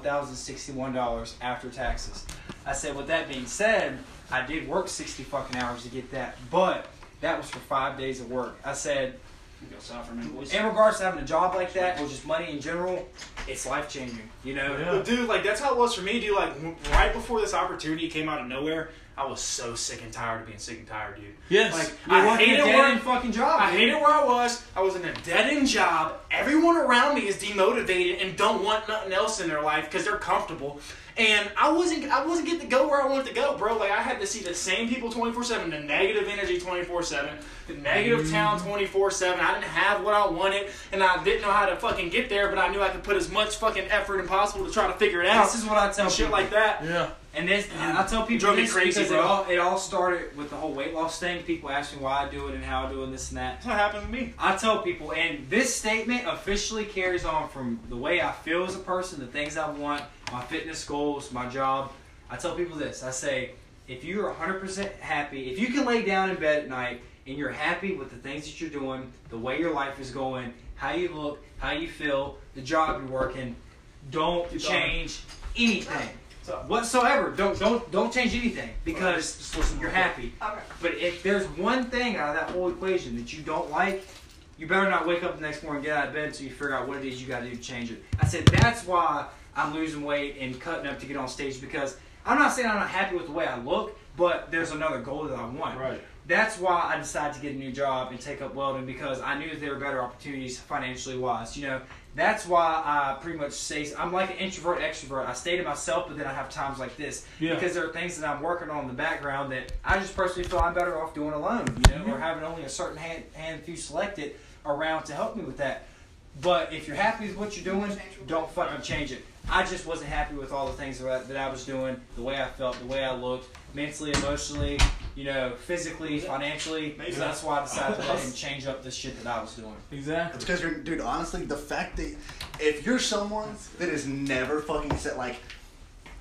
one thousand sixty-one dollars after taxes. I said, with that being said, I did work sixty fucking hours to get that, but that was for five days of work. I said, go south for boys. in regards to having a job like that or just money in general, it's life changing. You know, Yeah. Dude, like that's how it was for me, dude. Like right before this opportunity came out of nowhere, I was so sick and tired of being sick and tired, dude. Yes. Like I hated a dead where end fucking job. I dude. hated where I was. I was in a dead end job. Everyone around me is demotivated and don't want nothing else in their life because they're comfortable. And I wasn't I wasn't getting to go where I wanted to go, bro. Like I had to see the same people twenty four seven, the negative energy twenty four seven, the negative mm-hmm. town twenty four seven. I didn't have what I wanted, and I didn't know how to fucking get there, but I knew I could put as much fucking effort as possible to try to figure it out. This is what I tell and shit people. like that. yeah. And this, and I tell people Drove me this crazy, because bro. It all, it all started with the whole weight loss thing. People ask me why I do it and how I do it and this and that. That's what happened to me. I tell people, and this statement officially carries on from the way I feel as a person, the things I want, my fitness goals, my job. I tell people this I say, if you're 100% happy, if you can lay down in bed at night and you're happy with the things that you're doing, the way your life is going, how you look, how you feel, the job you're working, don't Keep change anything whatsoever. Don't don't don't change anything because just listen you're happy. Okay. But if there's one thing out of that whole equation that you don't like, you better not wake up the next morning, get out of bed until you figure out what it is you got to do to change it. I said that's why I'm losing weight and cutting up to get on stage because I'm not saying I'm not happy with the way I look, but there's another goal that I want. Right. That's why I decided to get a new job and take up welding because I knew that there were better opportunities financially wise. You know, that's why I pretty much say I'm like an introvert extrovert. I stay to myself, but then I have times like this Yeah. because there are things that I'm working on in the background that I just personally feel I'm better off doing alone. You know, mm-hmm. or having only a certain hand hand few selected around to help me with that. But if you're happy with what you're doing, don't fucking change it. I just wasn't happy with all the things that I, that I was doing, the way I felt, the way I looked, mentally, emotionally, you know, physically, financially. Maybe. So that's why I decided to let him change up the shit that I was doing. Exactly. It's because you're, dude. Honestly, the fact that if you're someone that is never fucking set, like,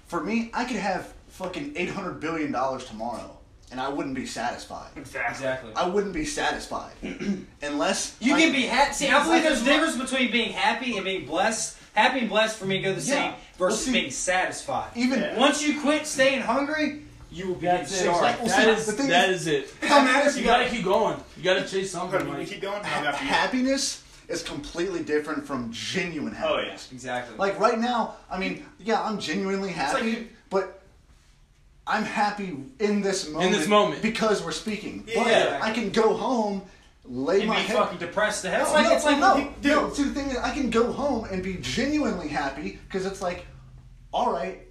for me, I could have fucking eight hundred billion dollars tomorrow, and I wouldn't be satisfied. exactly. Exactly. I wouldn't be satisfied unless You like, can be happy. See, I believe there's a Like, difference between being happy and being blessed. Happy and blessed for me go the Yeah. same versus Well, see, being satisfied. even Yeah. Once you quit staying hungry, you will be That's it. starved. Well, That see, is the thing that is- is it. How mad You you gotta got? keep going. You gotta chase something. You Like, keep going. ha- I'll go after you. happiness is completely different from genuine happiness. Oh, happiness. Exactly. Like right now, I mean, yeah, I'm genuinely happy, like- but I'm happy in this moment. this moment. because we're speaking. Yeah. But I can go home, lay and my be head. fucking depressed to hell. It's like- no, it's like no, when you- no. dude. See, the thing is, I can go home and be genuinely happy because it's like, all right,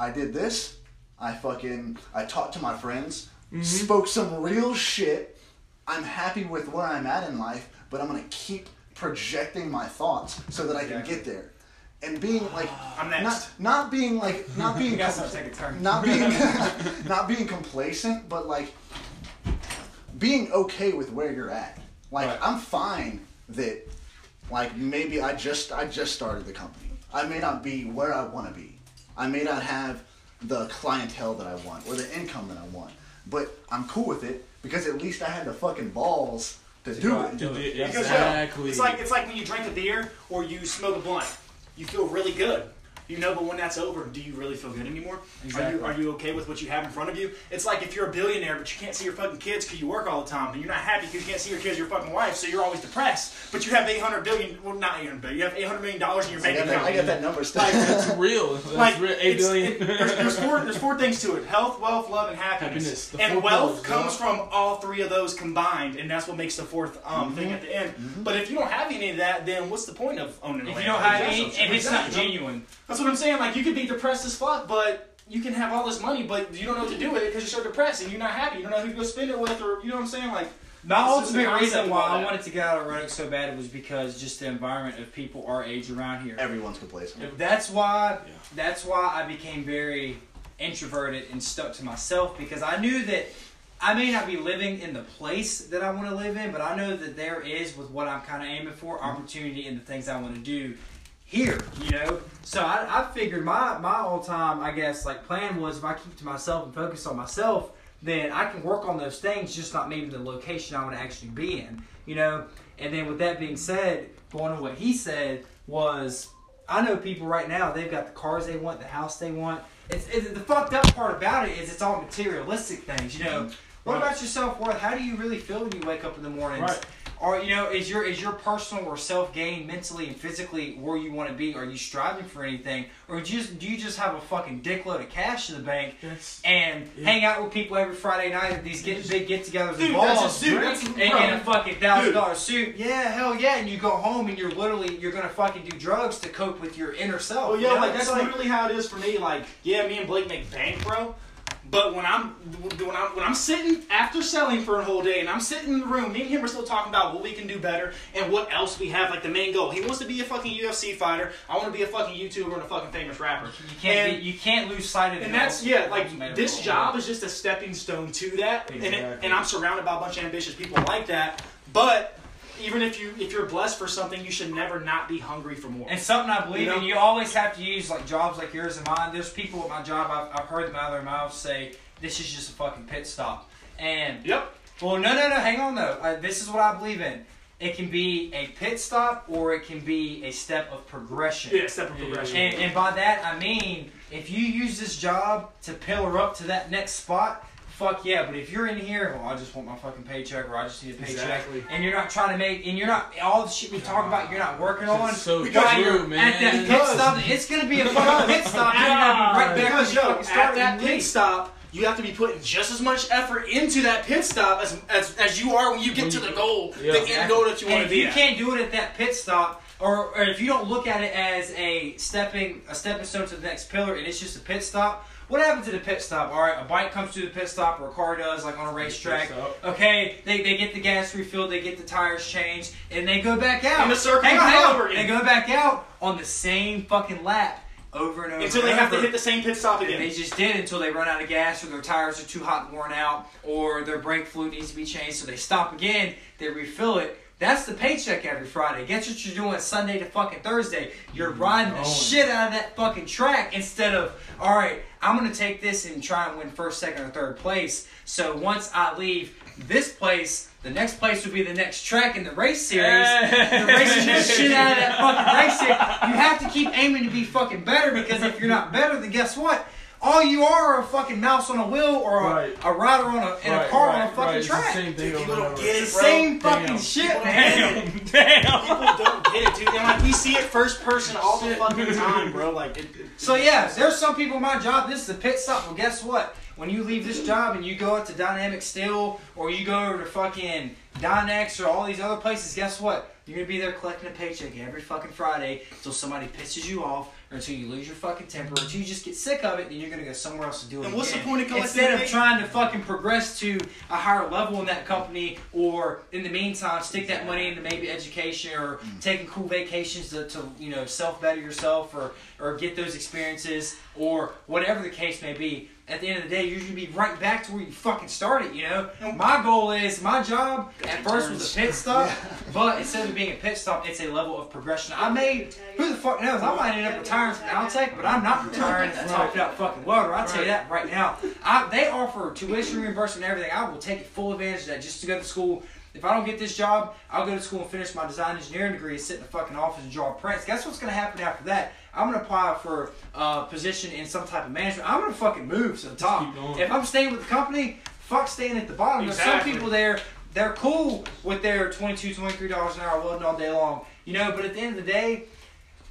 I did this. I fucking I talked to my friends, Mm-hmm. spoke some real shit. I'm happy with where I'm at in life, but I'm gonna keep projecting my thoughts so that I can Exactly. get there. And being like, I'm next. not not being like not being you com- have to take a turn. not being not being complacent, but like being okay with where you're at. Like Right. I'm fine that like maybe I just I just started the company. I may not be where I want to be. I may not have the clientele that I want or the income that I want. But I'm cool with it because at least I had the fucking balls to do it. and do it. Yeah, Because, yo, exactly. it's like it's like when you drink a beer or you smoke a blunt. You feel really good. You know, but when that's over, do you really feel good anymore? Are you are you okay with what you have in front of you? It's like if you're a billionaire but you can't see your fucking kids because you work all the time, and you're not happy because you can't see your kids, your fucking wife, so you're always depressed. But you have 800 billion, well not 800 billion, you have 800 million dollars in your I bank that, account. I got that number still. That's real. That's like real. Eight it's- billion. it- there's, there's four there's four things to it: health, wealth, love, and happiness. Happiness, And wealth pillars, comes yeah. from all three of those combined, and that's what makes the fourth um, thing at the end. But if you don't have any of that, then what's the point of owning a If land? you don't have any, if it's not Exactly. genuine, That's what I'm saying. Like you could be depressed as fuck, but you can have all this money, but you don't know what to do with it because you're so depressed and you're not happy. You don't know who to go spend it with, or you know what I'm saying? Like my ultimate reason why I wanted to get out of Roanoke so bad was because just the environment of people our age around here. Everyone's complacent. That's why. Yeah. That's why I became very introverted and stuck to myself because I knew that I may not be living in the place that I want to live in, but I know that there is with what I'm kind of aiming for mm-hmm. opportunity and the things I want to do here. You know, so I, I figured my my all time I guess like plan was if I keep to myself and focus on myself, then I can work on those things, just not maybe the location I want to actually be in. You know, and then with that being said, going to what he said was I know people right now. They've got the cars they want, the house they want. It's, it's the fucked up part about it is it's all materialistic things. You know, what Right. about your self worth? How do you really feel when you wake up in the mornings? Right. Or you know, is your is your personal or self gain mentally and physically where you want to be? Are you striving for anything, or do you just do you just have a fucking dickload of cash in the bank That's and Yeah. hang out with people every Friday night at these get big get-togethers Dude, and that's balls? just, dude, that's, and in a fucking thousand dollar suit. Yeah, hell yeah. And you go home and you're literally you're gonna fucking do drugs to cope with your inner self. Oh you yeah, know? like that's literally how it is for me. Like, yeah, me and Blake make bank, bro. But when I'm when I'm when I'm sitting after selling for a whole day and I'm sitting in the room, me and him are still talking about what we can do better and what else we have. Like the main goal, he wants to be a fucking UFC fighter. I want to be a fucking YouTuber and a fucking famous rapper. you can't and- be, you can't lose sight of that. And that's yeah, like this job is just a stepping stone to that, and it, and I'm surrounded by a bunch of ambitious people like that. But even if you if you're blessed for something, you should never not be hungry for more. And something I believe You know? in, you always have to use like jobs like yours and mine. There's people at my job, I've, I've heard them out of their mouths say, this is just a fucking pit stop. And, Yep. well, no, no, no, hang on though. Uh, this is what I believe in. It can be a pit stop or it can be a step of progression. Yeah, step of progression. And, and by that, I mean, if you use this job to pillar up to that next spot, fuck yeah. But if you're in here, well, I just want my fucking paycheck or I just need a paycheck, Exactly. and you're not trying to make, and you're not, all the shit we talk about, you're not working on. It's so true, you're man. At that pit stop, it's gonna be a fucking pit stop. You're gonna be right back because you yo, fucking at that pit leave. stop, you have to be putting just as much effort into that pit stop as as, as you are when you get When to you- the goal, Yeah. the end goal that you want And to if be you at. can't do it at that pit stop, or, or if you don't look at it as a stepping a stepping stone to the next pillar, and it's just a pit stop. What happens at a pit stop? All right, a bike comes through the pit stop, or a car does, like on a racetrack. Okay, they, they get the gas refilled, they get the tires changed, and they go back out. And the circle hang on, goes hang on. over again. They go back out on the same fucking lap over and over until they and have to hit the same pit stop And again. they just did until they run out of gas, or their tires are too hot and worn out, or their brake fluid needs to be changed. So they stop again, they refill it. That's the paycheck every Friday. Guess what you're doing Sunday to fucking Thursday? You're mm, riding the shit out of that fucking track instead of, all right, I'm gonna take this and try and win first, second, or third place. So once I leave this place, the next place will be the next track in the race series. the racing the shit out of that fucking race series. You have to keep aiming to be fucking better because if you're not better, then guess what? All you are are a fucking mouse on a wheel or a, Right. a rider on a in a car right, on a fucking right. It's the track. same thing Dude, people don't get It's it, the bro. same fucking Damn. shit, People man. don't Damn. People don't get it, dude. And like we see it first person all the fucking time, bro. Like it, it- So yeah, there's some people in my job. This is a pit stop. Well, guess what? When you leave this job and you go out to Dynamic Steel or you go over to fucking Dynex or all these other places, guess what? You're gonna be there collecting a paycheck every fucking Friday until somebody pisses you off or until you lose your fucking temper or until you just get sick of it. Then you're gonna go somewhere else to do it. And what's the point of collecting Instead of trying to fucking progress to a higher level in that company, or in the meantime, stick that money into maybe education or mm. taking cool vacations to, to you know self better yourself or or get those experiences or whatever the case may be. At the end of the day, you're gonna be right back to where you fucking started. You know, my goal is my job at first was a pit stop, but instead of being a pit stop, it's a level of progression. I may who the fuck knows? I might end up retiring from Altec, but I'm not retiring as a topped out fucking welder. I'll tell you that right now. I, they offer tuition reimbursement and everything. I will take full advantage of that just to go to school. If I don't get this job, I'll go to school and finish my design engineering degree and sit in the fucking office and draw prints. Guess what's gonna happen after that? I'm gonna apply for a position in some type of management. I'm gonna fucking move to the top. If I'm staying with the company, fuck staying at the bottom. There's some people there, they're cool with their 22 $23 an hour welding all day long. You know, but at the end of the day,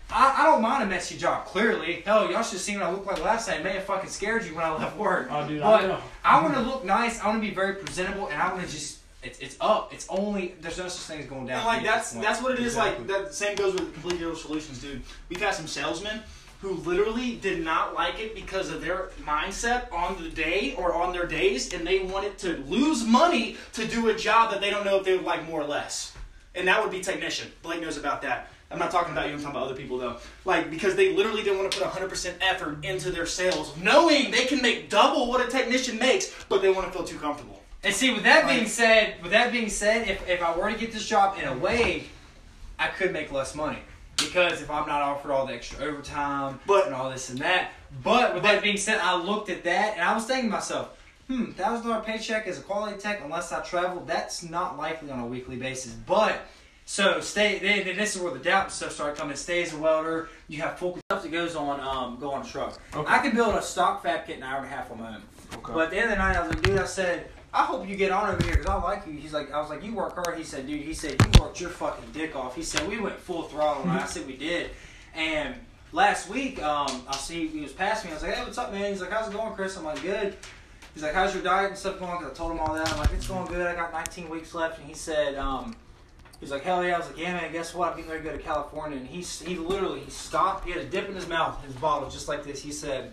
I, I don't mind a messy job, clearly. Hell, y'all should have seen what I looked like last night. It may have fucking scared you when I left work. Oh, dude, I but know. I want to look nice. I want to be very presentable, and I want to just. It's, it's up. It's only there's no such thing as going down. And like for me at that's that's what it is. Exactly. Like that same goes with complete zero solutions, dude. We've had some salesmen who literally did not like it because of their mindset on the day or on their days, and they wanted to lose money to do a job that they don't know if they would like more or less. And that would be technician. Blake knows about that. I'm not talking about you. I'm talking about other people though. Like because they literally didn't want to put 100% effort into their sales, knowing they can make double what a technician makes, but they want to feel too comfortable. And see, with that being said, with that being said, if, if I were to get this job in a way, I could make less money because if I'm not offered all the extra overtime But- and all this and that. But with that being said, I looked at that and I was thinking to myself, hmm, thousand dollar paycheck as a quality tech, unless I travel, that's not likely on a weekly basis. But So stay. Then, then this is where the doubt and stuff started coming. Stay as a welder. You have full Stuff that goes on um go on a truck. Okay. I could build a stock fab kit in an hour and a half on my own. Okay. But the end of the night, I was like, dude, I said, I hope you get on over here because I like you. He's like, I was like, you work hard. He said, dude, he said, you worked your fucking dick off. He said, we went full throttle. And I said, we did. And last week, um, I see he was passing me. I was like, hey, what's up, man? He's like, how's it going, Chris? I'm like, good. He's like, how's your diet and stuff going? Because I told him all that. I'm like, it's going good. I got 19 weeks left. And he said, um, He's like, hell yeah. I was like, yeah, man, guess what? I'm getting ready to go to California. And he, he literally, he stopped. He had a dip in his mouth, his bottle, just like this. He said,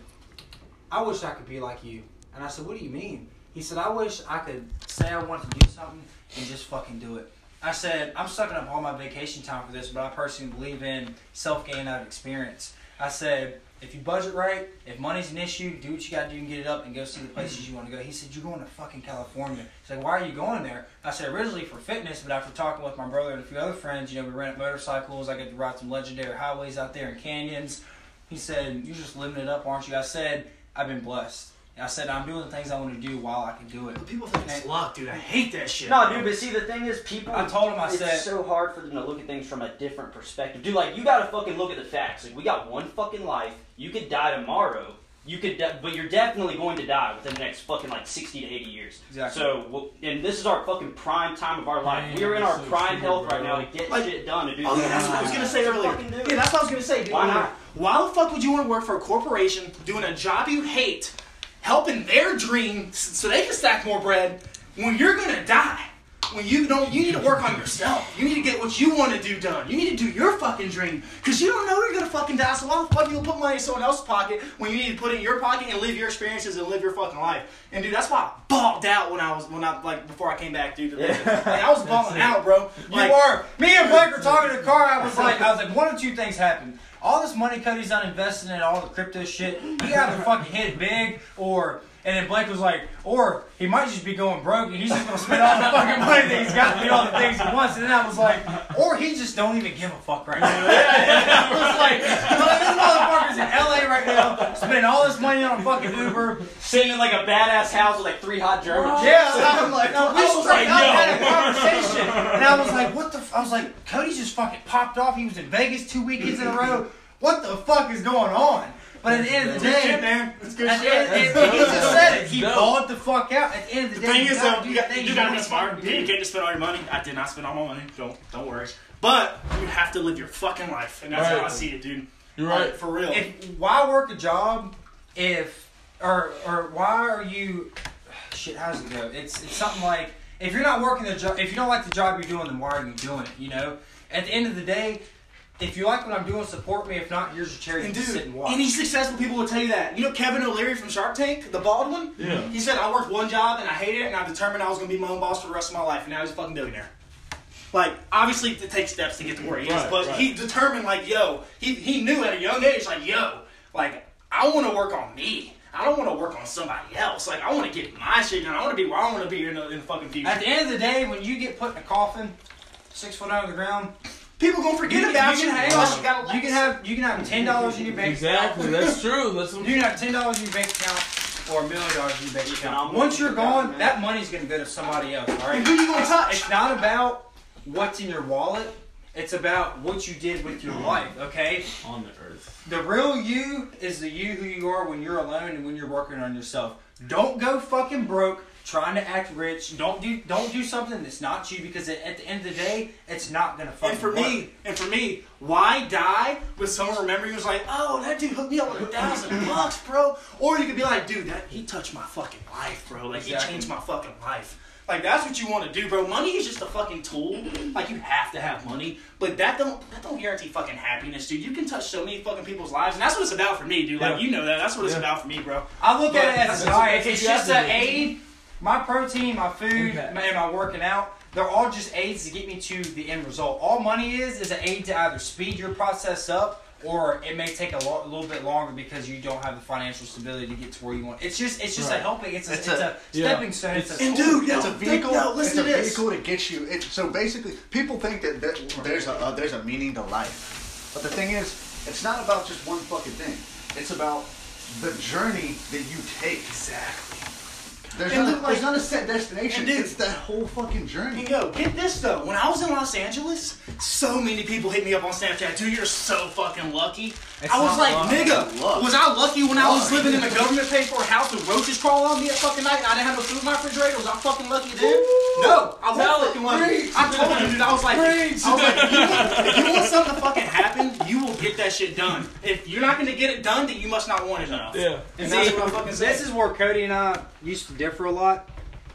I wish I could be like you. And I said, what do you mean? He said, I wish I could say I want to do something and just fucking do it. I said, I'm sucking up all my vacation time for this, but I personally believe in self gain out of experience. I said, if you budget right, if money's an issue, do what you gotta do and get it up and go see the places you want to go. He said, You're going to fucking California. He's like, Why are you going there? I said, Originally for fitness, but after talking with my brother and a few other friends, you know, we rent motorcycles. I get to ride some legendary highways out there and canyons. He said, You're just living it up, aren't you? I said, I've been blessed. I said, I'm doing the things I want to do while I can do it. But people think it's luck, dude. I hate that shit. No, bro. dude, but see, the thing is, people. I told him, I it's said- it's so hard for them to look at things from a different perspective. Dude, like, you gotta fucking look at the facts. Like, we got one fucking life. You could die tomorrow. You could, de- but you're definitely going to die within the next fucking like 60 to 80 years. Exactly. So, and this is our fucking prime time of our life. Man, We're in our so prime true, health right now to get Like- shit done. To do Oh, yeah, that's what I was gonna say earlier. Yeah, that's what I was gonna say, dude. Why not? Why the fuck would you want to work for a corporation doing a job you hate, helping their dream so they can stack more bread when you're gonna die? When you don't, you need to work on yourself. You need to get what you want to do done. You need to do your fucking dream because you don't know you're gonna fucking die. So why the fuck you put money in someone else's pocket when you need to put it in your pocket and live your experiences and live your fucking life? And dude, that's why I balled out when I was when I like before I came back, dude. To. Yeah. Like, I was balling out, bro. You Like, were. Me and Blake were talking in the car. I was like, I was like, one of two things happened. All this money Cody's done investing in all the crypto shit. He either fucking hit it big, or and then Blake was like, or he might just be going broke and he's just gonna spend all the fucking money that he's got to do all the things he wants. And then I was like, or he just don't even give a fuck right now. I was like, well, this motherfucker's in LA right now, spending all this money on a fucking Uber. Sitting in like a badass house with like three hot Germans. Yeah, I'm like, oh, no, we I was straight like, up yo. had a conversation, and I was like, what the? F-? I was like, Cody just fucking popped off. He was in Vegas two weekends in a row. What the fuck is going on? But at the end of the Good day, shit, man. It's good at the shit. end, and- and he just said it. He Dope. balled the fuck out. At the end of the The day, thing you is, gotta though, do you, got, things you gotta be smart. fucking You can't just spend all your money. I did not spend all my money. Don't don't worry. But you have to live your fucking life, and that's how I see it, dude. You're right. Like, for real. If why work a job if or or why are you shit? How's it go? It's it's something like if you're not working the job, if you don't like the job you're doing, then why are you doing it? You know. At the end of the day, if you like what I'm doing, support me. If not, here's your charity. and to dude, sit and watch. any successful people will tell you that. You know Kevin O'Leary from Shark Tank, the bald one. Yeah. He said, "I worked one job and I hated it, and I determined I was gonna be my own boss for the rest of my life." And now he's a fucking billionaire. Like, obviously, it takes steps to get to where he is, but right. he determined, like, yo, he he knew at a young age, like, yo, like, I want to work on me. I don't want to work on somebody else. Like, I want to get my shit done. I want to be where I want to be in the, in the fucking future. At the end of the day, when you get put in a coffin, six foot under the ground, People gonna forget you, about you you. can have you got you can have you can have ten dollars in your bank Exactly. account. Exactly, that's true. That's what You can have ten dollars in your bank account or a million dollars in your bank account. Once you're gone, man. that money's gonna go to somebody else. All right. And who you gonna touch? It's not about what's in your wallet. It's about what you did with your life. Okay. on the earth. The real you is the you who you are when you're alone and when you're working on yourself. Don't go fucking broke trying to act rich. Don't do don't do something that's not you because at, at the end of the day, it's not gonna fucking And for work. me, and for me, why die with someone remembering who's like, oh, that dude hooked me up with a thousand bucks, bro? Or you could be like, dude, that he touched my fucking life, bro. Like he changed my fucking life. Like that's what you want to do, bro. Money is just a fucking tool. Like you have to have money, but that don't that don't guarantee fucking happiness, dude. You can touch so many fucking people's lives, and that's what it's about for me, dude. Like Yeah. you know that. That's what it's Yeah. about for me, bro. I look But at it as that's- a diet. that's what It's just an aid. My protein, my food, Okay. my- and my working out, they're all just aids to get me to the end result. All money is is an aid to either speed your process up or it may take a, lo- a little bit longer because you don't have the financial stability to get to where you want. It's just it's just a helping. It's a, It's it's, a- a, yeah. stepping stone. It's, a And tool. dude, yo, it's a vehicle. no, it's listen a to this. vehicle to get you. It, so basically, people think that, that there's a uh, there's a meaning to life, but the thing is, it's not about just one fucking thing. It's about the journey that you take. Exactly. There's And not, look like- there's not a set destination. Dude- it's that whole fucking And journey. yo, get this though. When I was in Los Angeles, so many people hit me up on Snapchat. Dude, you're so fucking lucky. It's I was like, luck. nigga, Luck. was I lucky when I was living in a government paid for house with roaches crawl on me at fucking night and I didn't have no food in my refrigerator? Was I fucking lucky then? No, I was it. fucking lucky. Preach. I told you, dude. I was like, Preach. I was like, you want, if you want something to fucking happen, you will get that shit done. If you're not gonna get it done, then you must not want it enough. Yeah. And See, that's what I'm fucking saying. this is where Cody and I used to differ a lot.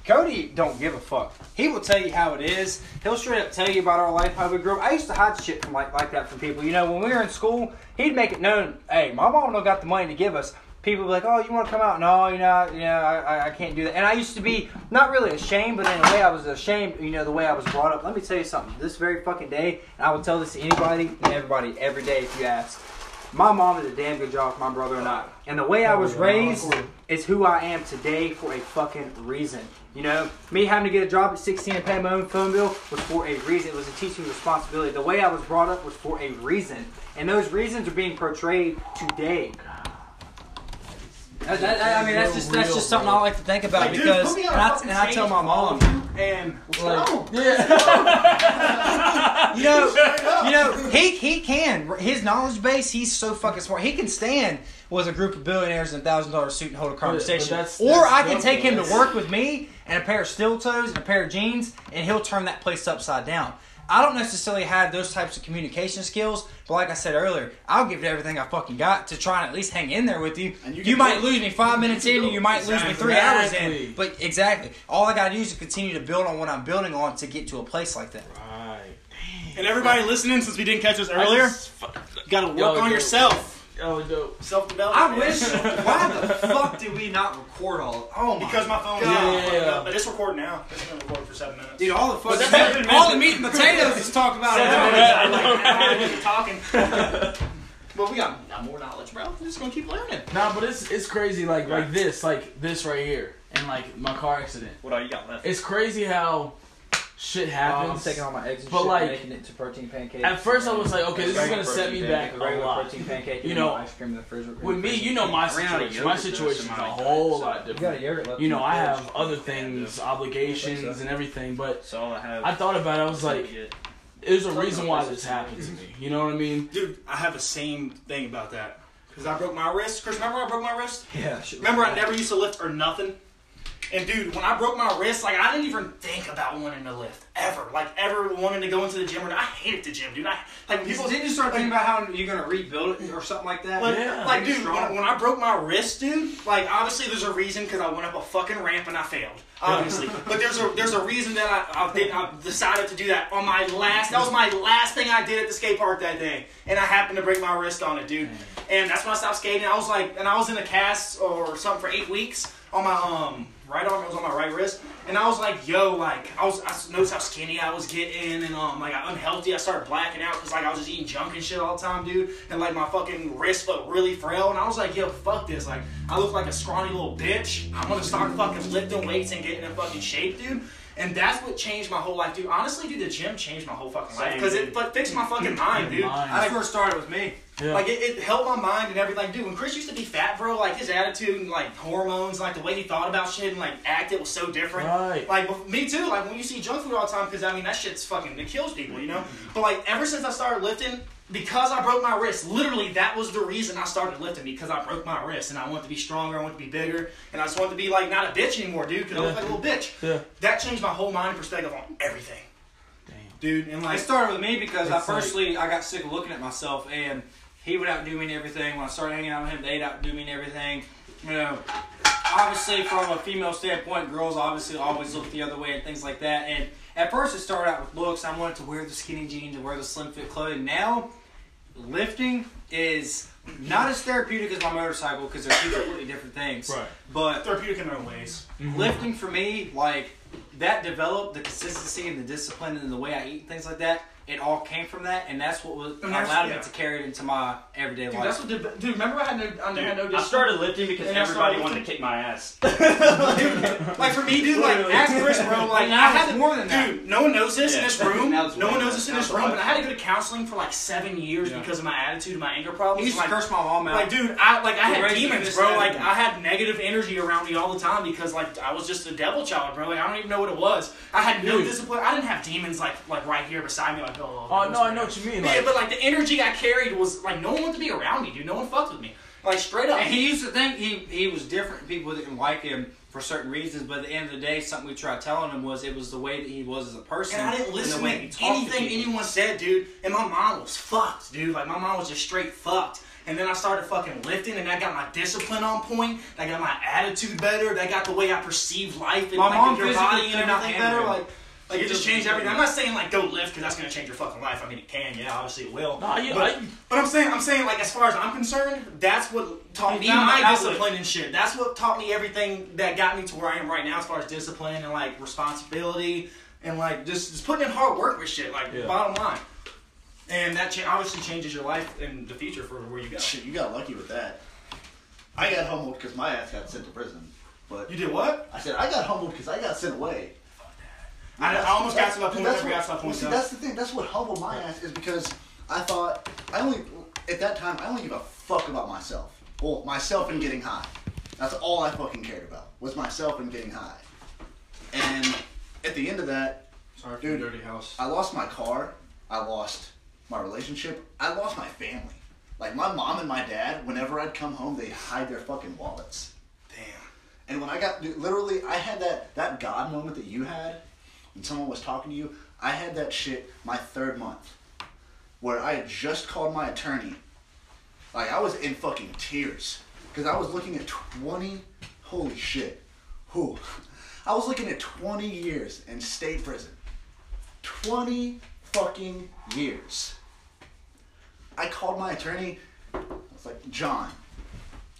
Cody don't give a fuck. He will tell you how it is. He'll straight up tell you about our life, how we grew up. I used to hide shit from like like that from people. You know, when we were in school, he'd make it known, hey, my mom don't got the money to give us. People be like, oh, you want to come out? No, you know, you know, I, I, I can't do that. And I used to be not really ashamed, but in a way I was ashamed. You know, the way I was brought up. Let me tell you something. This very fucking day, and I will tell this to anybody and everybody every day if you ask. My mom did a damn good job for my brother and I. And the way I was raised is who I am today for a fucking reason. You know, me having to get a job at 16 and pay my own phone bill was for a reason. It was a teaching responsibility. The way I was brought up was for a reason. And those reasons are being portrayed today. That- that- I mean, that's just that's just something I like to think about Like, because, put me on and a I, fucking and I tell my mom, and Like, oh, yeah. you know, you know, he he can. His knowledge base, he's so fucking smart. He can stand with a group of billionaires in a thousand dollar suit and hold a conversation. that's- or that's I can dope, take him to work with me and a pair of steel toes and a pair of jeans, and he'll turn that place upside down. I don't necessarily have those types of communication skills, but like I said earlier, I'll give it everything I fucking got to try and at least hang in there with you. And you you might lose me five minutes in, and you might lose me three hours in. But exactly, all I gotta do is continue to build on what I'm building on to get to a place like that. Right. And everybody listening, since we didn't catch this earlier, just got to work Yo, on yo. yourself. Oh, dope. Self development. I wish. Why the fuck did we not record all? Oh my Because my phone was God. fucked Yeah. up, but it's recording now. It's been recording for seven minutes. Dude, all the fucking that's- all the meat and potatoes is talk about Seven it. minutes, I'm like, ah, you're talking. but we got, got more knowledge, bro. We're just gonna keep learning. Nah, but it's it's crazy. Like like this, like this right here, and like my car accident. What all you got left? It's crazy how shit um, happens. I'm taking all my eggs and But shit like- and making it to protein pancakes. At first, I was like, okay, this is gonna set me back a a regular lot. protein pancake. You know, ice cream in the fridge. With me, you know my I ran out of situation. My yogurt, situation is a whole died, so- lot You got a different. You know, I have other things, obligations, and everything, but That's all I have. I thought about it. I was like, there's a reason why this happened to me. You know what I mean? Dude, I have the same thing about that. Because I broke my wrist. Chris, remember I broke my wrist? Yeah. Remember I never used to lift or nothing? And dude, when I broke my wrist, like I didn't even think about wanting to lift. Ever. Like ever wanting to go into the gym or I hated the gym, dude. I like people Didn't you start thinking about how you're gonna rebuild it or something like that? Like, Yeah. like dude, when, strong. when I broke my wrist, dude, like obviously there's a reason because I went up a fucking ramp and I failed, obviously. but there's a there's a reason that I I, did, I decided to do that on my last. That was my last thing I did at the skate park that day, and I happened to break my wrist on it, dude. And that's when I stopped skating. I was like, and I was in a cast or something for eight weeks on my um right arm. It was on my right wrist, and I was like, yo, like I was I noticed how skinny I was getting, and um like unhealthy. I started blacking out because like I was just eating junk and shit all the time, dude. And like my fucking wrist felt really frail, and I was like, yo, fuck this. Like I look like a scrawny little bitch. I'm gonna start fucking lifting weights and getting in fucking shape, dude. And that's what changed my whole life, dude. Honestly, dude, the gym changed my whole fucking life because it but fixed my fucking mind, dude. Mind. That's where started with me. Yeah. Like it, it helped my mind and everything. Dude, when Chris used to be fat, bro, like his attitude and like hormones, like the way he thought about shit and like acted was so different. Right. Like bef- me too. Like when you see junk food all the time, because I mean that shit's fucking it kills people, you know. But like ever since I started lifting, because I broke my wrist, literally that was the reason I started lifting because I broke my wrist and I wanted to be stronger, I wanted to be bigger, and I just wanted to be like not a bitch anymore, dude. Because I look like a little bitch. Yeah. That changed my whole mind and perspective on everything, Damn. dude. And like It started with me because I It's like- personally I got sick of looking at myself and he would outdo me in everything. When I started hanging out with him, they'd outdo me in everything. You know, obviously from a female standpoint, girls obviously always look the other way and things like that. And at first it started out with looks. I wanted to wear the skinny jeans and wear the slim fit clothing. Now, lifting is not as therapeutic as my motorcycle because they're two completely different things. Right. But therapeutic in their own ways. lifting for me, like that developed the consistency and the discipline and the way I eat and things like that. it all came from that, and that's what was that's- allowed yeah. me to carry it into my everyday Dude, life. that's what did. Dude, remember I had no, I had no. Dude, I started lifting because And everybody wanted to kick my ass. Like for me, dude, like Literally. ask Chris, bro. Like now I had to, more than that. Dude, no one knows this in this room. No one knows more. this in this room. a But. I had to go to counseling for like seven years Yeah. because of my attitude, and my anger problems. used to Like, curse my mom out. like, dude, I like I had raised me demons, bro. Like I had negative energy around me all the time because like I was just a devil child, bro. Like I don't even know what it was. I had no Dude. discipline. I didn't have demons like like right here beside me, like oh. Oh no, I know what you mean. Yeah, Like, but like the energy I carried was like no one wanted to be around me, dude. No one fucked with me. Like straight up. And he used to think he, he was different. People didn't like him for certain reasons, but at the end of the day, something we tried telling him was it was the way that he was as a person. And I didn't listen to anything anyone said, dude. And my mom was fucked, dude. Like my mom was just straight fucked. And then I started fucking lifting, and I got my discipline on point. I got my attitude better. I got the way I perceive life and My like, mom your body and everything better. Like, like it just changed everything. I'm not saying like go lift because that's gonna change your fucking life. I mean it can, yeah, obviously it will. Nah, yeah, but, I- but I'm saying I'm saying like as far as I'm concerned, that's what taught me my outlet. discipline and shit. That's what taught me everything that got me to where I am right now as far as discipline and like responsibility and like just, just putting in hard work with shit. Like Yeah. bottom line. And that cha- obviously changes your life in the future for where you go. Shit, you got lucky with that. I got humbled because my ass got sent to prison. But You did what? I said I got humbled because I got sent away. Fuck that. I, I almost got to that Dude, point. that's Never got what- to that well, point. see, though. that's the thing. That's what humbled my ass is because I thought I only at that time I only give a fuck about myself. Well, myself and getting high. That's all I fucking cared about was myself and getting high. And at the end of that, Sorry for Dude. dirty house. I lost my car. I lost my relationship. I lost my family. Like my mom and my dad, whenever I'd come home, they'd hide their fucking wallets. Damn. And when I got dude, literally, I had that that God moment that you had when someone was talking to you. I had that shit my third month, where I had just called my attorney. Like I was in fucking tears because I was looking at twenty. Holy shit! Who? I was looking at twenty years in state prison. Twenty fucking years. I called my attorney. I was like, John,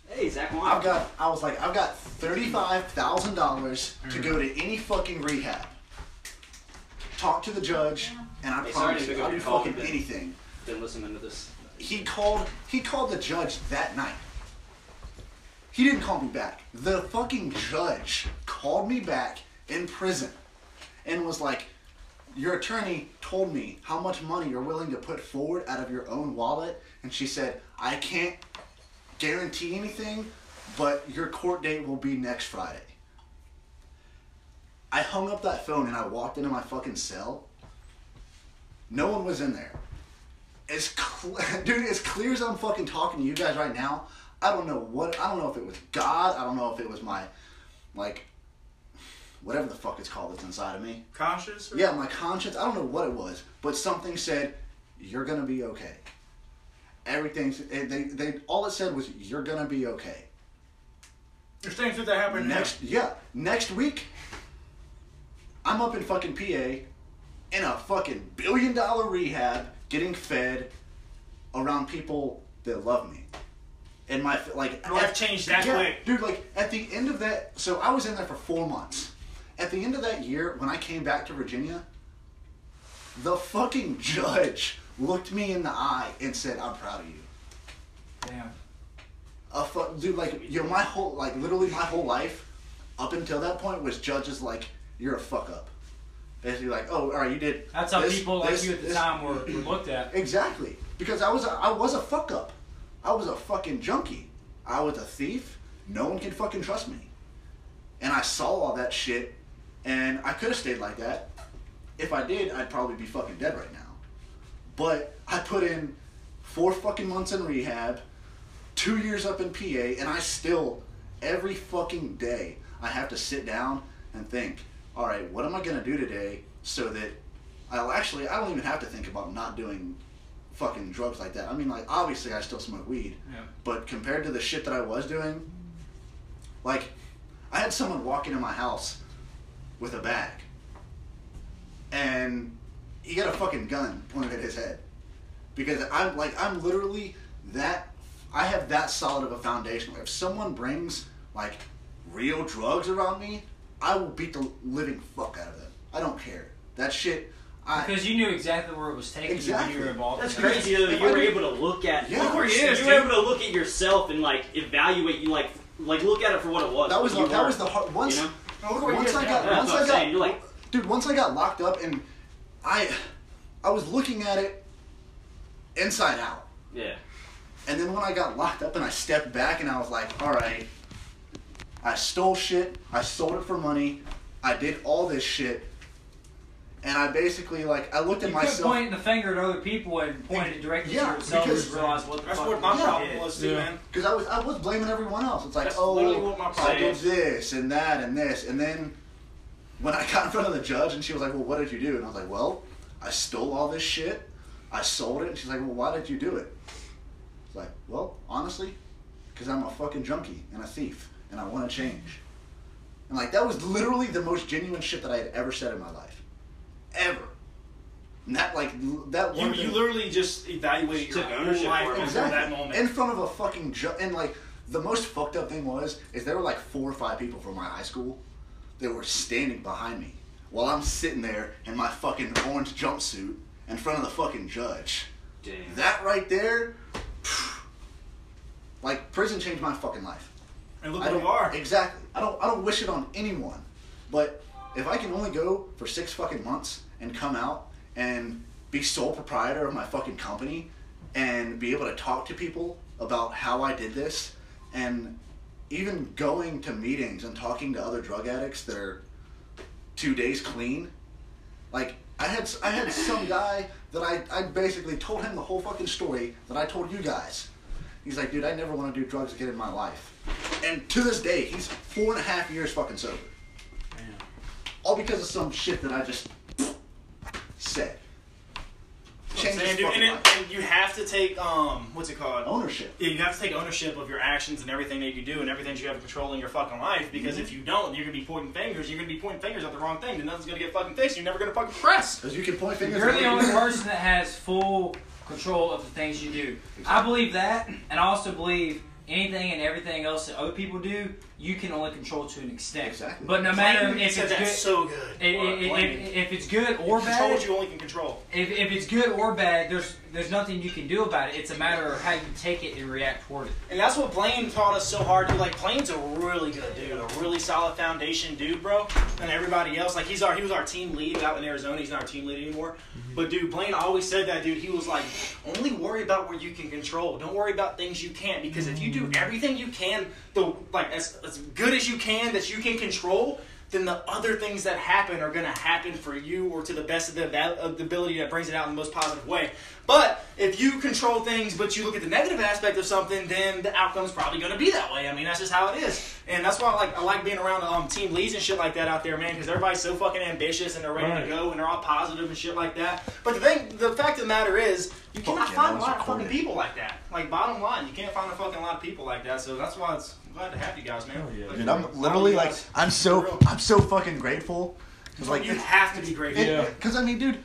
Hey, Zach Wine. I've got. I was like, I've got thirty-five thousand dollars to go to any fucking rehab. Talk to the judge, and I Hey, promise you, I'll do fucking but- anything. Been listening to this. He called. He called the judge that night. He didn't call me back. The fucking judge called me back in prison, and was like, "Your attorney told me how much money you're willing to put forward out of your own wallet," and she said, "I can't guarantee anything, but your court date will be next Friday." I hung up that phone and I walked into my fucking cell. No one was in there. As cl- dude, as clear as I'm fucking talking to you guys right now, I don't know what I don't know if it was God, I don't know if it was my like whatever the fuck it's called that's inside of me. Conscious? Yeah, my conscience, I don't know what it was, but something said you're to be okay. Everything's it- they they all it said was you're to be okay. There's things that happen Next, yeah, next week, I'm up in fucking PA in a fucking billion dollar rehab, getting fed around people that love me. And my like Life changed that yeah, quick. dude. Like at the end of that, so I was in there for four months. At the end of that year, when I came back to Virginia, the fucking judge looked me in the eye and said, "I'm proud of you." Damn. a fu- dude like you know my whole like literally my whole life up until that point was judges like you're a fuck up basically like oh all right you did That's how this, people like this, you at the this." time were, were looked at. exactly because I was a, I was a fuck up I was a fucking junkie I was a thief no one can fucking trust me and I saw all that shit and I could have stayed like that if I did I'd probably be fucking dead right now but I put in four fucking months in rehab two years up in PA, and I still, every fucking day, I have to sit down and think, all right, what am I gonna do today so that I'll actually, I don't even have to think about not doing fucking drugs like that. I mean, like, obviously, I still smoke weed, Yeah. but compared to the shit that I was doing, like, I had someone walk into my house with a bag, and he got a fucking gun pointed at his head because I'm like I'm literally that I have that solid of a foundation. If someone brings like real drugs around me, I will beat the living fuck out of them. I don't care. That shit I Because you knew exactly where it was taking you when Exactly. you were involved. That's crazy though. that If You were able to look at. Yeah. Look where he is, You were able to look at yourself and like evaluate you, like like look at it for what it was. that was what the, you that were, was the hard once. You know? Look Once I got- once I got- like, dude once i got locked up and i i was looking at it inside out yeah. and then when i got locked up and i stepped back and i was like all right i stole shit i sold it for money i did all this shit and i basically like i looked at You quit myself pointing the finger at other people and pointing it directly Yeah, to yourself because- and realize what the That's fuck what my you problem did. was too, Yeah. man. because i was i was blaming everyone else. It's like That's oh literally what my i did this and that and this. And then when i got in front of the judge and she was like well what did you do? And i was like well i stole all this shit. I sold it. And she's like well why did you do it? It's like well honestly because i'm a fucking junkie and a thief and i want to change. And like that was literally the most genuine shit that i had ever said in my life ever and that like that You, one you thing- literally just evaluated your Took ownership life for it. over Exactly. that moment. In front of a fucking ju- and like the most fucked up thing was is there were like four or five people from my high school that were standing behind me while I'm sitting there in my fucking orange jumpsuit in front of the fucking judge. Damn. That right there, like prison changed my fucking life. and look I where don't you are. exactly. I don't. I don't wish it on anyone. But if I can only go for six fucking months and come out and be sole proprietor of my fucking company and be able to talk to people about how I did this and even going to meetings and talking to other drug addicts that are two days clean, like I had I had some guy that I, I basically told him the whole fucking story that I told you guys. He's like, dude, I never want to do drugs again in my life. And to this day, he's four and a half years fucking sober. All because of some shit that I just said. Changed his Saying, dude, fucking and, life. it, and you have to take um, what's it called? Ownership. Yeah, you have to take ownership of your actions and everything that you do and everything that you have control in your fucking life. Because if you don't, you're gonna be pointing fingers. You're gonna be pointing fingers at the wrong thing. Then nothing's gonna get fucking fixed. You're never gonna fucking press. Because you can point fingers. You're at the only person that has full control of the things you do. I believe that, and I also believe anything and everything else that other people do, you can only control to an extent. Exactly. But no matter if it's good, so good. if, if, if, it's good or bad, you only can control. if, if it's good or bad, there's there's nothing you can do about it. It's a matter of how you take it and react toward it. And that's what Blaine taught us so hard. Dude, like Blaine's a really good dude, a really solid foundation dude, bro. And everybody else, like he's our he was our team lead out in Arizona. He's not our team lead anymore. Mm-hmm. But dude, Blaine always said that, dude. He was like, only worry about what you can control. Don't worry about things you can't, because if you do mm-hmm. everything you can, the like as as good as you can that you can control. Then the other things that happen are gonna happen for you, or to the best of the, of the ability that brings it out in the most positive way. But if you control things, but you look at the negative aspect of something, then the outcome's probably going to be that way. I mean, that's just how it is, and that's why I like I like being around um, team leads and shit like that out there, man, because everybody's so fucking ambitious and they're ready Right. to go and they're all positive and shit like that. But the thing, the fact of the matter is, you yeah, find a lot of fucking people like that. Like bottom line, you can't find a fucking lot of people like that. So that's why it's I'm glad to have you guys, man. Hell yeah. Like, Dude, I'm all literally you like. I'm so. I'm so fucking grateful. Cause like, you have to be grateful. Yeah. Because I mean, dude,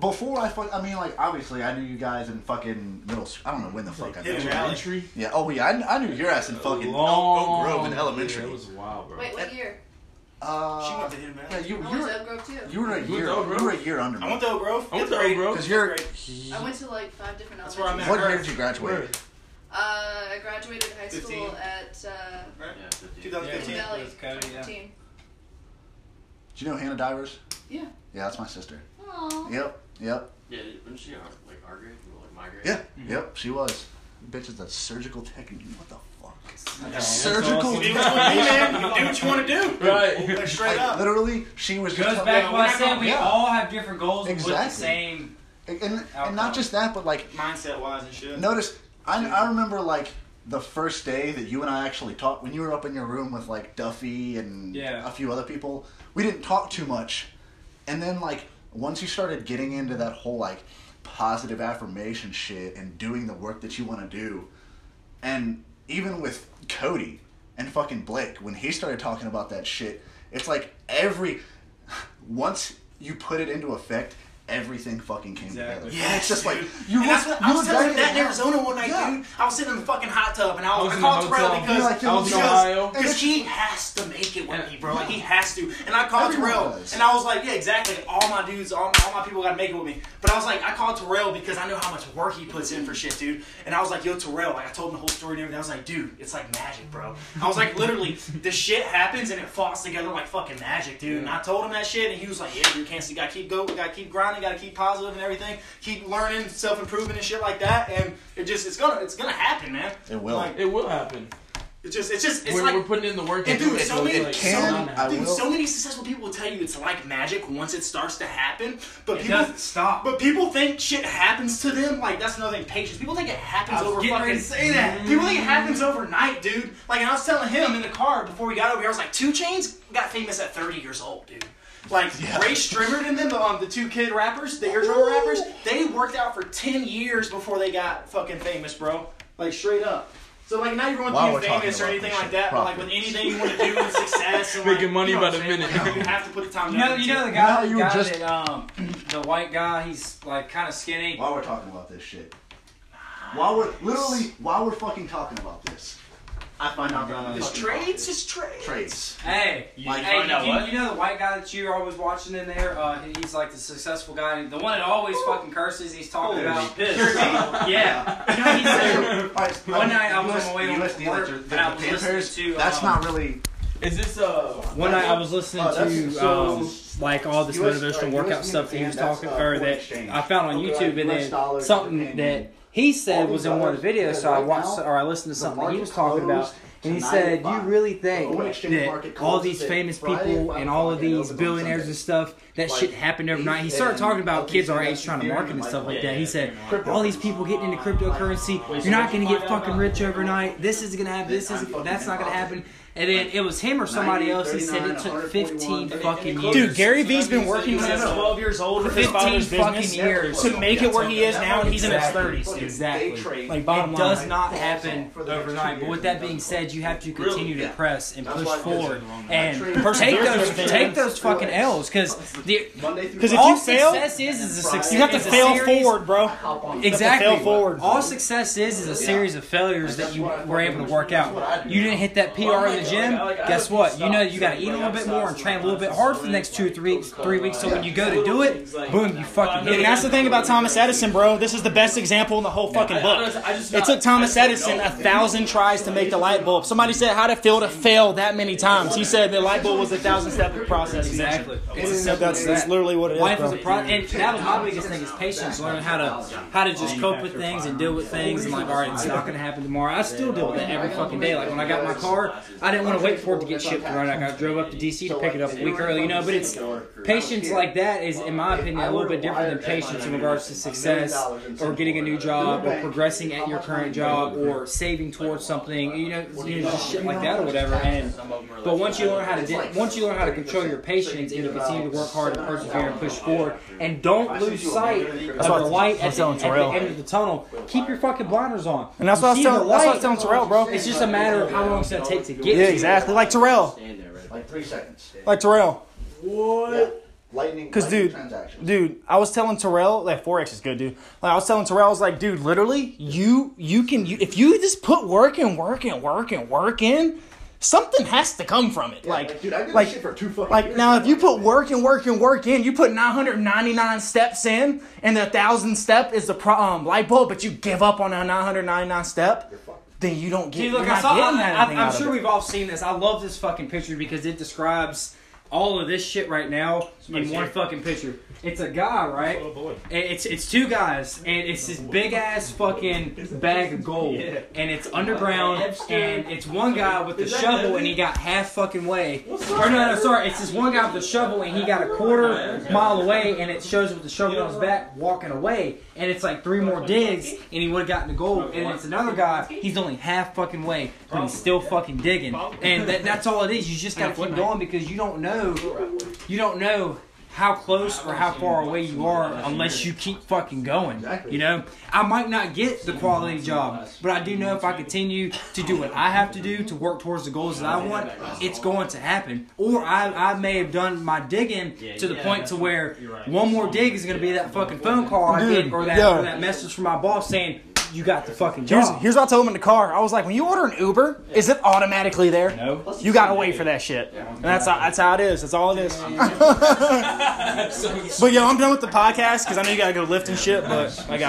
before I fuck, I mean, like obviously I knew you guys in fucking middle. school. I don't know when the fuck I Hidden knew. Valley. Elementary. Yeah. Oh yeah, I, I knew your ass in fucking Long- Oak Grove in elementary. Yeah, it was wild, bro. Wait, what year? uh, She went to Hidden Valley. Yeah, you I you went to were Oak Grove too. you were a year to you were a year under me. I went to Oak Grove. I went to Oak. Grove. Because you're I went to like five different That's where I elementary met what her. year did you graduate? Uh, I graduated high 15. school at uh, Yeah, 50. 2015. Yeah. Valley. Cody, yeah. 15. Do you know Hannah Divers? Yeah. Yeah, that's my sister. Aww. Yep, yep, Yeah, wasn't she our, like our grade or like my grade? yeah, yep. She was. Bitch is a surgical technician. What the fuck? That's Surgical awesome. You do what you want to do, man. You do what you want to do. Right. Straight Like, up. literally, she was Goes just back to what we're I not said. We yeah. all have different goals with the Exactly. same. and, and, and not just that, but like Mindset wise and shit. Notice, I, I remember like the first day that you and I actually talked when you were up in your room with like Duffy and Yeah. a few other people. We didn't talk too much, and then like once you started getting into that whole like positive affirmation shit and doing the work that you want to do, and even with Cody and fucking Blake when he started talking about that shit, it's like every once you put it into effect, everything fucking came Exactly. together. Yeah, it's just like You you look, what, I you was look telling back that in Arizona one night, Yeah. dude. I was sitting in the fucking hot tub and I I was, was I called the Terrell because like, I was in Because- Ohio. because he has to make it with me, bro. Like he has to. And I called Everyone Terrell, does. and I was like, yeah, exactly. All my dudes, all, all my people got to make it with me. But I was like, I called Terrell because I know how much work he puts in for shit, dude. And I was like, yo, Terrell, like I told him the whole story and everything. I was like, dude, it's like magic, bro. I was like, literally, the shit happens and it falls together like fucking magic, dude. And I told him that shit, and he was like, yeah, you can't. You gotta keep going. Gotta keep grinding. Gotta keep positive and everything. Keep learning, self improving and shit like that. And it just, it's gonna, it's gonna happen, man. It will. Like, It will happen. it's just, it's just, it's We're, like. we're putting in the work. And dude, it, so so many, it's like, can- so, I dude, will- so many successful people will tell you it's like magic once it starts to happen. But It people, doesn't stop. but people think shit happens to them. Like that's another thing. Patience. People think it happens I was over fucking. say that. People think it happens overnight, dude. Like, and I was telling him in the car before we got over here, I was like, 2 Chainz got famous at 30 years old, dude. Like Rae Sremmurd and them, the, um, the two kid rappers, the eardrum rappers, they worked out for 10 years before they got fucking famous, bro. Like straight up. So like not even While with we're being famous or anything like shit, that, but like with anything you want to do with success and Making like, money you know by the minute. Like, you have to put the time. You know, you know the guy, No, you guy just- that, um, the white guy. He's like kind of skinny. While we're talking about this shit, while we're literally while we're fucking talking about this, I find out that Just fucking trades, just trades. trades. Hey, Like, hey, find out you, what? you know the white guy that you're always watching in there? Uh, he's like the successful guy, the one that always fucking curses. He's talking Holy about. piss. yeah. You know, he said, One night I was on my way home USD, work, and I was listening Panthers, to, That's um, not really. Is this uh? One night I was listening Oh, to so- um, like all this US motivational uh, workout US stuff that he was talking, that's, uh, or that exchange. I found on Okay, YouTube, like and then something that yen. He said was in one of the videos. So I watched or I listened to something he was talking about, and he said, "Do you really think Foreign exchange market that all these famous people and all of these billionaires and stuff that shit happened overnight?" He started talking about kids our LPC, age trying to market and stuff like that. He said, "All these people getting into cryptocurrency, you're not going to get fucking rich overnight. This is going to happen. This is that's not going to happen." And then it was him or somebody else. He said it took 15 fucking years. Dude, Gary Vee's been working He was since 12 years old with 15 fucking years. to make it where he is now, and he's in his 30s. Exactly. Like bottom It line. does not happen For the next overnight. But with that being said, you have to continue to Yeah. press and That's push forward and take those take those fucking L's because the Because if all you fail, success is is a success. you have to fail series- forward, bro. Exactly. fail forward. All success is is a series of failures that you were able to work out. You didn't hit that PR in the gym. Guess what? You know you got to eat a little bit more and train a little bit hard for the next two or three weeks. Three weeks. So when you go to do it, boom, you fucking hit And it. that's the thing about Thomas Edison, bro. This is the best example in the whole fucking book. It took Thomas Edison a thousand tries to make the light bulb. Somebody said, "How would it feel to fail that many times?" He said the light bulb was a thousand step process. Exactly. It's a, that's, that's literally what it is, Life is bro. a pro- and that was my biggest thing is patience. Learning how to how to just cope with things and deal with things and like, all right, it's not gonna happen tomorrow. I still deal with it every fucking day. Like when I got my car, I didn't want to wait for it to get shipped right. I drove up to DC to pick it up a week early, you know. But it's patience like that is, in my opinion, a little bit different than patience in regards to success or getting a new job or progressing at your current job or saving towards something, you know, you know, just shit like that or whatever. And but once you learn how to di- once you learn how to control your patience and you continue to work hard and persevere and push forward and don't lose sight of the light at the, at the end of the tunnel. Keep your fucking blinders on. And that's what I was telling. the That's what I was telling Terrell, bro. It's just a matter of how long it's gonna take to get. Yeah, to it. exactly. Like Terrell, Like three seconds. like Terrell. Yeah. Lightning. 'Cause, lightning dude, transactions. Dude, I was telling Terrell like forex is good, dude. Like I was telling Terrell, I was like, dude, literally, you you can you, if you just put work and work and work and work in, something has to come from it. Yeah, like, dude, I did like, shit for two fucking like years. now, if you put work and work and work in, you put 999 steps in, and the thousand step is the pro, um, light bulb, but you give up on a 999 step, then you don't get. Dude, look, I saw, I, I, I'm sure we've all seen this. I love this fucking picture because it describes all of this shit right now in one fucking picture. It's a guy, right? And It's it's two guys, and it's this big ass fucking bag of gold, and it's underground, and it's one guy with the shovel, and he got half fucking way. Or no, no, sorry, it's this one guy with the shovel, and he got a quarter mile away, and it shows with the shovel on his back walking away, and it's like three more digs, and he would have gotten the gold. And it's another guy, he's only half fucking way, but he's still fucking digging, and that, that's all it is. You just gotta keep going because you don't know, you don't know how close or how far away you are unless you keep fucking going. You know, I might not get the quality job, but I do know if I continue to do what I have to do to work towards the goals that I want, it's going to happen. Or I, I may have done my digging to the point to where one more dig is going to be that fucking phone call I get or that, or that message from my boss saying you got the fucking Here's, job. here's what I told him in the car. I was like, when you order an Uber, is it automatically there? No. You gotta wait for that shit. And that's how, that's how it is. That's all it is. but yo, I'm done with the podcast because I know you gotta go lift and shit. But I got.